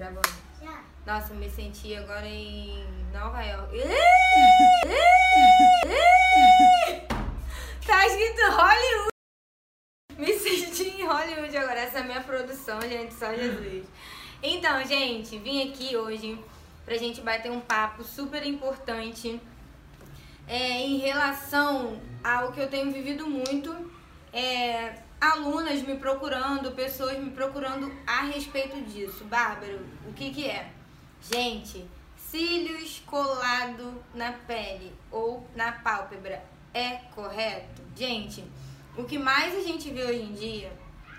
Gravando. Nossa, me senti agora em Nova York. tá escrito Hollywood. Me senti em Hollywood agora. Essa é a minha produção, gente, só Jesus. Então, gente, vim aqui hoje pra gente bater um papo super importante é, em relação ao que eu tenho vivido muito. É, alunas me procurando, pessoas me procurando a respeito disso. Bárbara, o que que é? Gente, cílios colado na pele ou na pálpebra é correto? Gente, o que mais a gente vê hoje em dia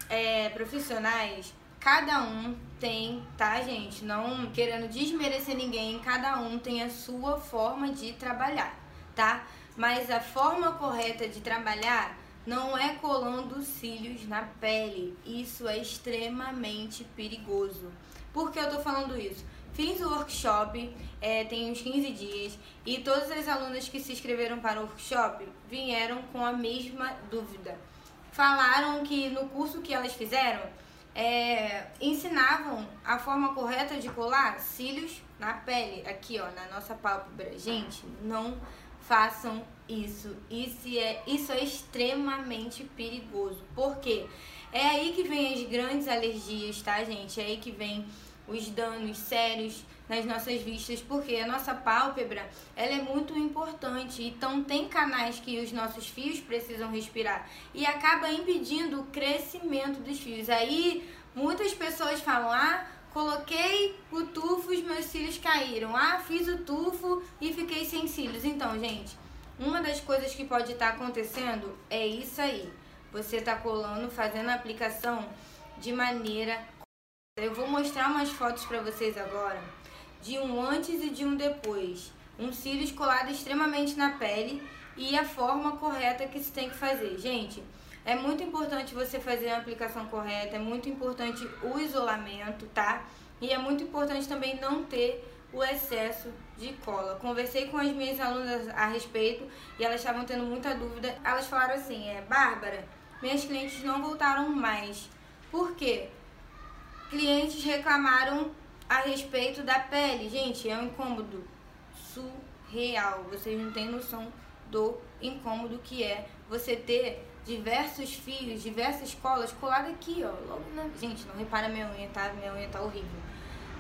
é profissionais, cada um tem, tá, gente? Não querendo desmerecer ninguém, cada um tem a sua forma de trabalhar, tá? Mas a forma correta de trabalhar não é colando cílios na pele. Isso é extremamente perigoso. Por que eu tô falando isso? Fiz o workshop, é, tem uns 15 dias, e todas as alunas que se inscreveram para o workshop vieram com a mesma dúvida. Falaram que no curso que elas fizeram, é, ensinavam a forma correta de colar cílios na pele, aqui ó, na nossa pálpebra. Gente, não façam isso. Isso é, isso é extremamente perigoso. Por quê? É aí que vem as grandes alergias, tá, gente? É aí que vem os danos sérios nas nossas vistas, porque a nossa pálpebra, ela é muito importante. Então tem canais que os nossos fios precisam respirar e acaba impedindo o crescimento dos fios. Aí muitas pessoas falam: "Ah, coloquei o tufo, os meus cílios caíram. Ah, fiz o tufo e fiquei sem cílios". Então, gente, uma das coisas que pode estar acontecendo é isso aí. Você está colando, fazendo a aplicação de maneira. Eu vou mostrar umas fotos para vocês agora de um antes e de um depois. Um cílios colado extremamente na pele e a forma correta que se tem que fazer. Gente, é muito importante você fazer a aplicação correta, é muito importante o isolamento, tá? E é muito importante também não ter o excesso de cola. Conversei com as minhas alunas a respeito e elas estavam tendo muita dúvida. Elas falaram assim: é, Bárbara, minhas clientes não voltaram mais. Por quê? Clientes reclamaram a respeito da pele. Gente, é um incômodo surreal. Vocês não têm noção do incômodo que é você ter diversos fios, diversas colas coladas aqui, ó. Logo na... Gente, não repara minha unha, tá? Minha unha tá horrível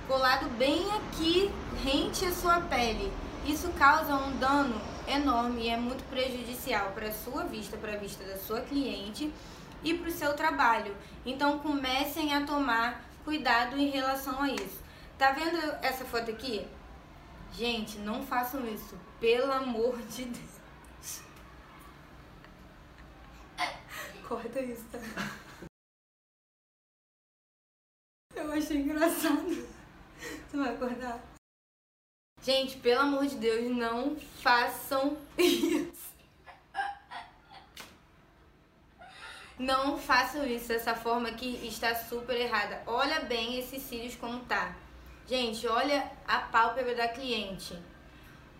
colado bem aqui, rente à sua pele. Isso causa um dano enorme e é muito prejudicial para a sua vista, para a vista da sua cliente e para o seu trabalho. Então comecem a tomar cuidado em relação a isso. Tá vendo essa foto aqui? Gente, não façam isso, pelo amor de Deus. Corta isso, tá? Eu achei engraçado. Você vai acordar? Gente, pelo amor de Deus, não façam isso. Não façam isso dessa forma que está super errada. Olha bem esses cílios como tá. Gente, olha a pálpebra da cliente.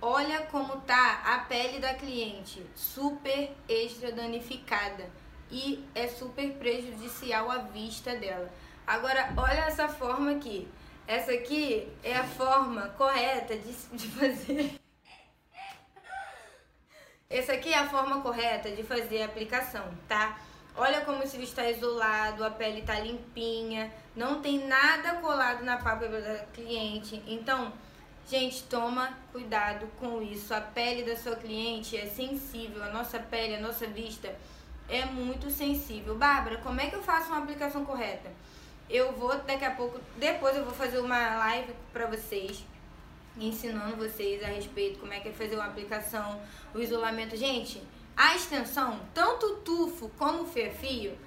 Olha como tá a pele da cliente, super extra danificada e é super prejudicial à vista dela. Agora, olha essa forma aqui. Essa aqui é a forma correta de, de fazer. Essa aqui é a forma correta de fazer a aplicação, tá? Olha como o cílio está isolado, a pele está limpinha, não tem nada colado na pálpebra da cliente. Então, gente, toma cuidado com isso. A pele da sua cliente é sensível, a nossa pele, a nossa vista é muito sensível. Bárbara, como é que eu faço uma aplicação correta? Eu vou daqui a pouco, depois eu vou fazer uma live para vocês, ensinando vocês a respeito como é que é fazer uma aplicação, o isolamento. Gente, a extensão, tanto o tufo como o fio,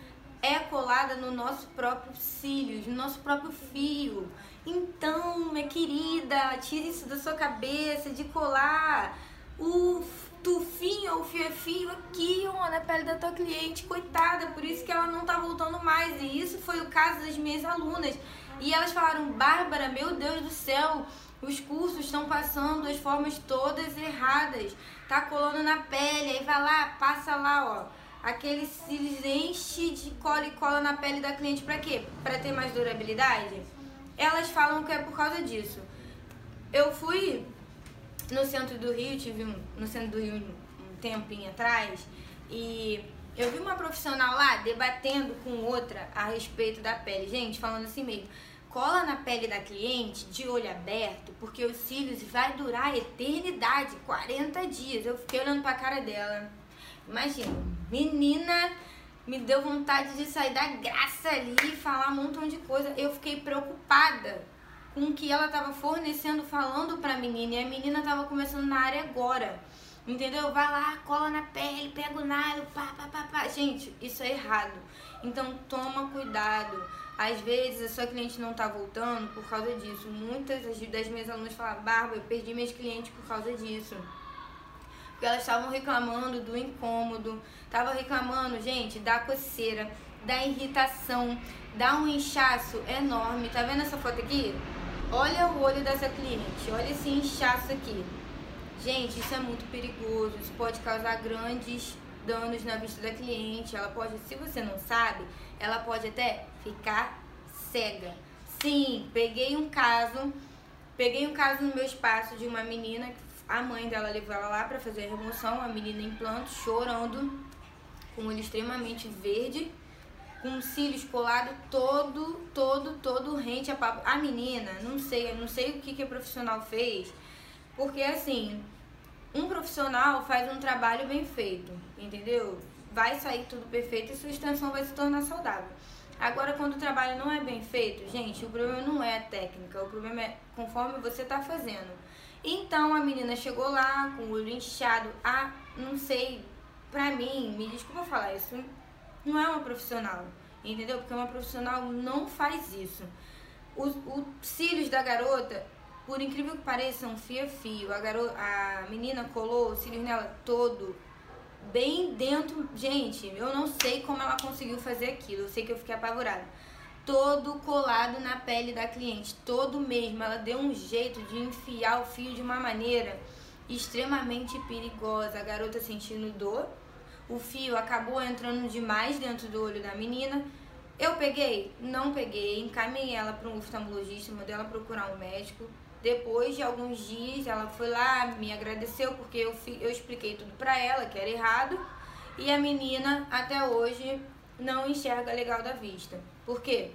é colada no nosso próprio cílios, no nosso próprio fio. Então, minha querida, tire isso da sua cabeça de colar o tufinho ou fio aqui, ó, na pele da tua cliente, coitada, por isso que ela não tá voltando mais. E isso foi o caso das minhas alunas. E elas falaram, Bárbara, meu Deus do céu, os cursos estão passando as formas todas erradas. Tá colando na pele, aí vai lá, passa lá, ó. Aquele cílios enche de cola e cola na pele da cliente pra quê? Pra ter mais durabilidade? elas falam que é por causa disso. Eu fui no centro do Rio, tive um, no centro do Rio um tempinho atrás, e eu vi uma profissional lá debatendo com outra a respeito da pele. Gente, falando assim mesmo, cola na pele da cliente de olho aberto, porque os cílios vai durar eternidade, 40 dias. Eu fiquei olhando pra cara dela. Imagina, menina, me deu vontade de sair da graça ali e falar um montão de coisa. Eu fiquei preocupada com o que ela estava fornecendo, falando pra menina. E a menina tava começando na área agora. Entendeu? Vai lá, cola na pele, pega o nylon, pá, pá, pá, pá. Gente, isso é errado. Então toma cuidado. Às vezes a sua cliente não tá voltando por causa disso. Muitas das minhas alunas falam, Barba, eu perdi meus clientes por causa disso. Porque elas estavam reclamando do incômodo, estavam reclamando, gente, da coceira, da irritação, dá um inchaço enorme. Tá vendo essa foto aqui? Olha o olho dessa cliente, olha esse inchaço aqui. Gente, isso é muito perigoso, isso pode causar grandes danos na vista da cliente. Ela pode, se você não sabe, ela pode até ficar cega. Sim, peguei um caso, peguei um caso no meu espaço de uma menina, a mãe dela levou ela lá para fazer a remoção, a menina em planto, chorando, com o olho extremamente verde com cílios colado todo, todo, todo rente a papo. A menina, não sei, não sei o que, que a profissional fez, porque assim, um profissional faz um trabalho bem feito, entendeu? Vai sair tudo perfeito e sua extensão vai se tornar saudável. Agora, quando o trabalho não é bem feito, gente, o problema não é a técnica, o problema é conforme você está fazendo. Então a menina chegou lá com o olho inchado, ah, não sei, pra mim, me desculpa falar isso, não é uma profissional, entendeu? Porque uma profissional não faz isso. Os, os cílios da garota, por incrível que pareça, um fio a fio. A, garota, a menina colou os cílios nela todo, bem dentro. Gente, eu não sei como ela conseguiu fazer aquilo. Eu sei que eu fiquei apavorada. Todo colado na pele da cliente, todo mesmo. Ela deu um jeito de enfiar o fio de uma maneira extremamente perigosa. A garota sentindo dor o fio acabou entrando demais dentro do olho da menina. Eu peguei? Não peguei. Encaminhei ela para um oftalmologista, mandei ela procurar um médico. Depois de alguns dias, ela foi lá, me agradeceu porque eu, eu expliquei tudo para ela que era errado. E a menina, até hoje, não enxerga legal da vista. Por quê?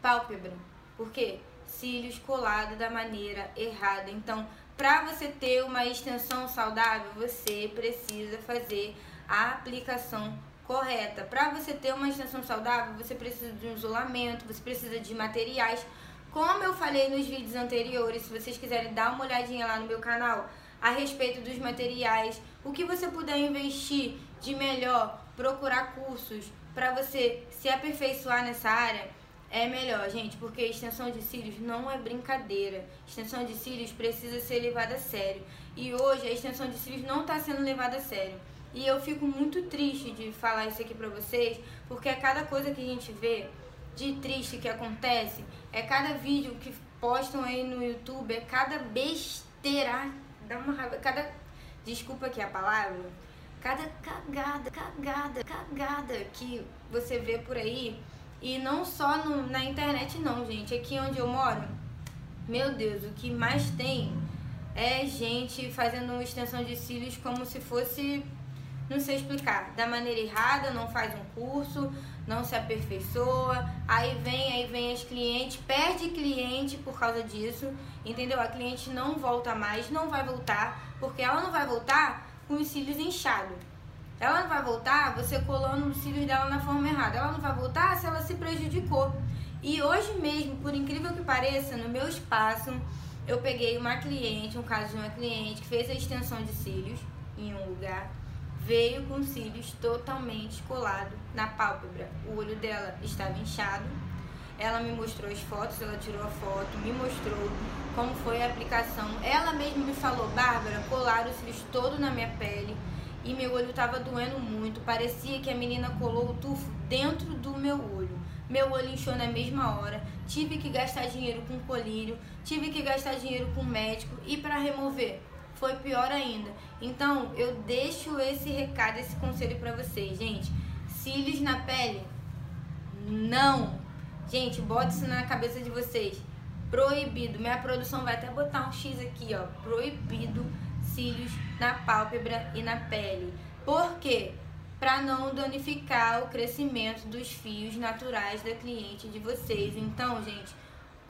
Pálpebra. Por quê? Cílios colados da maneira errada. Então, para você ter uma extensão saudável, você precisa fazer a aplicação correta. Para você ter uma extensão saudável, você precisa de um isolamento, você precisa de materiais. Como eu falei nos vídeos anteriores, se vocês quiserem dar uma olhadinha lá no meu canal a respeito dos materiais, o que você puder investir de melhor, procurar cursos para você se aperfeiçoar nessa área, é melhor, gente, porque extensão de cílios não é brincadeira. Extensão de cílios precisa ser levada a sério. E hoje a extensão de cílios não está sendo levada a sério. E eu fico muito triste de falar isso aqui pra vocês, porque é cada coisa que a gente vê de triste que acontece, é cada vídeo que postam aí no YouTube, é cada besteira, dá uma raiva, cada, desculpa aqui a palavra, cada cagada, cagada, cagada que você vê por aí, e não só no, na internet não, gente, aqui onde eu moro, meu Deus, o que mais tem é gente fazendo extensão de cílios como se fosse não sei explicar, da maneira errada, não faz um curso, não se aperfeiçoa, aí vem, aí vem as clientes, perde cliente por causa disso, entendeu? A cliente não volta mais, não vai voltar, porque ela não vai voltar com os cílios inchados. Ela não vai voltar você colando os cílios dela na forma errada. Ela não vai voltar se ela se prejudicou. E hoje mesmo, por incrível que pareça, no meu espaço, eu peguei uma cliente, um caso de uma cliente que fez a extensão de cílios em um lugar veio com cílios totalmente colado na pálpebra. O olho dela estava inchado. Ela me mostrou as fotos, ela tirou a foto, me mostrou como foi a aplicação. Ela mesma me falou, Bárbara, colaram os cílios todo na minha pele e meu olho estava doendo muito. Parecia que a menina colou o tufo dentro do meu olho. Meu olho inchou na mesma hora. Tive que gastar dinheiro com colírio, tive que gastar dinheiro com médico e para remover foi pior ainda. Então, eu deixo esse recado, esse conselho para vocês, gente. Cílios na pele? Não. Gente, bote isso na cabeça de vocês. proibido. Minha produção vai até botar um X aqui, ó. Proibido cílios na pálpebra e na pele. Por quê? Para não danificar o crescimento dos fios naturais da cliente de vocês. Então, gente,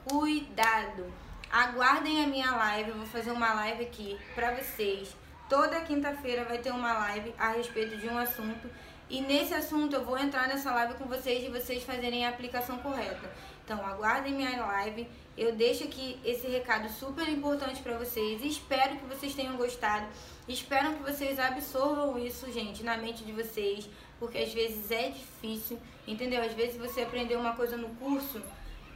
cuidado. Aguardem a minha live, eu vou fazer uma live aqui para vocês. Toda quinta-feira vai ter uma live a respeito de um assunto e nesse assunto eu vou entrar nessa live com vocês e vocês fazerem a aplicação correta. Então aguardem minha live. Eu deixo aqui esse recado super importante para vocês. Espero que vocês tenham gostado. Espero que vocês absorvam isso, gente, na mente de vocês, porque às vezes é difícil, entendeu? Às vezes você aprendeu uma coisa no curso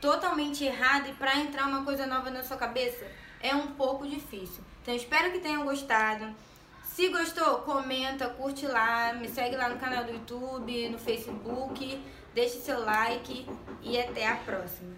totalmente errada e para entrar uma coisa nova na sua cabeça é um pouco difícil. Então espero que tenham gostado. Se gostou, comenta, curte lá, me segue lá no canal do YouTube, no Facebook, deixe seu like e até a próxima.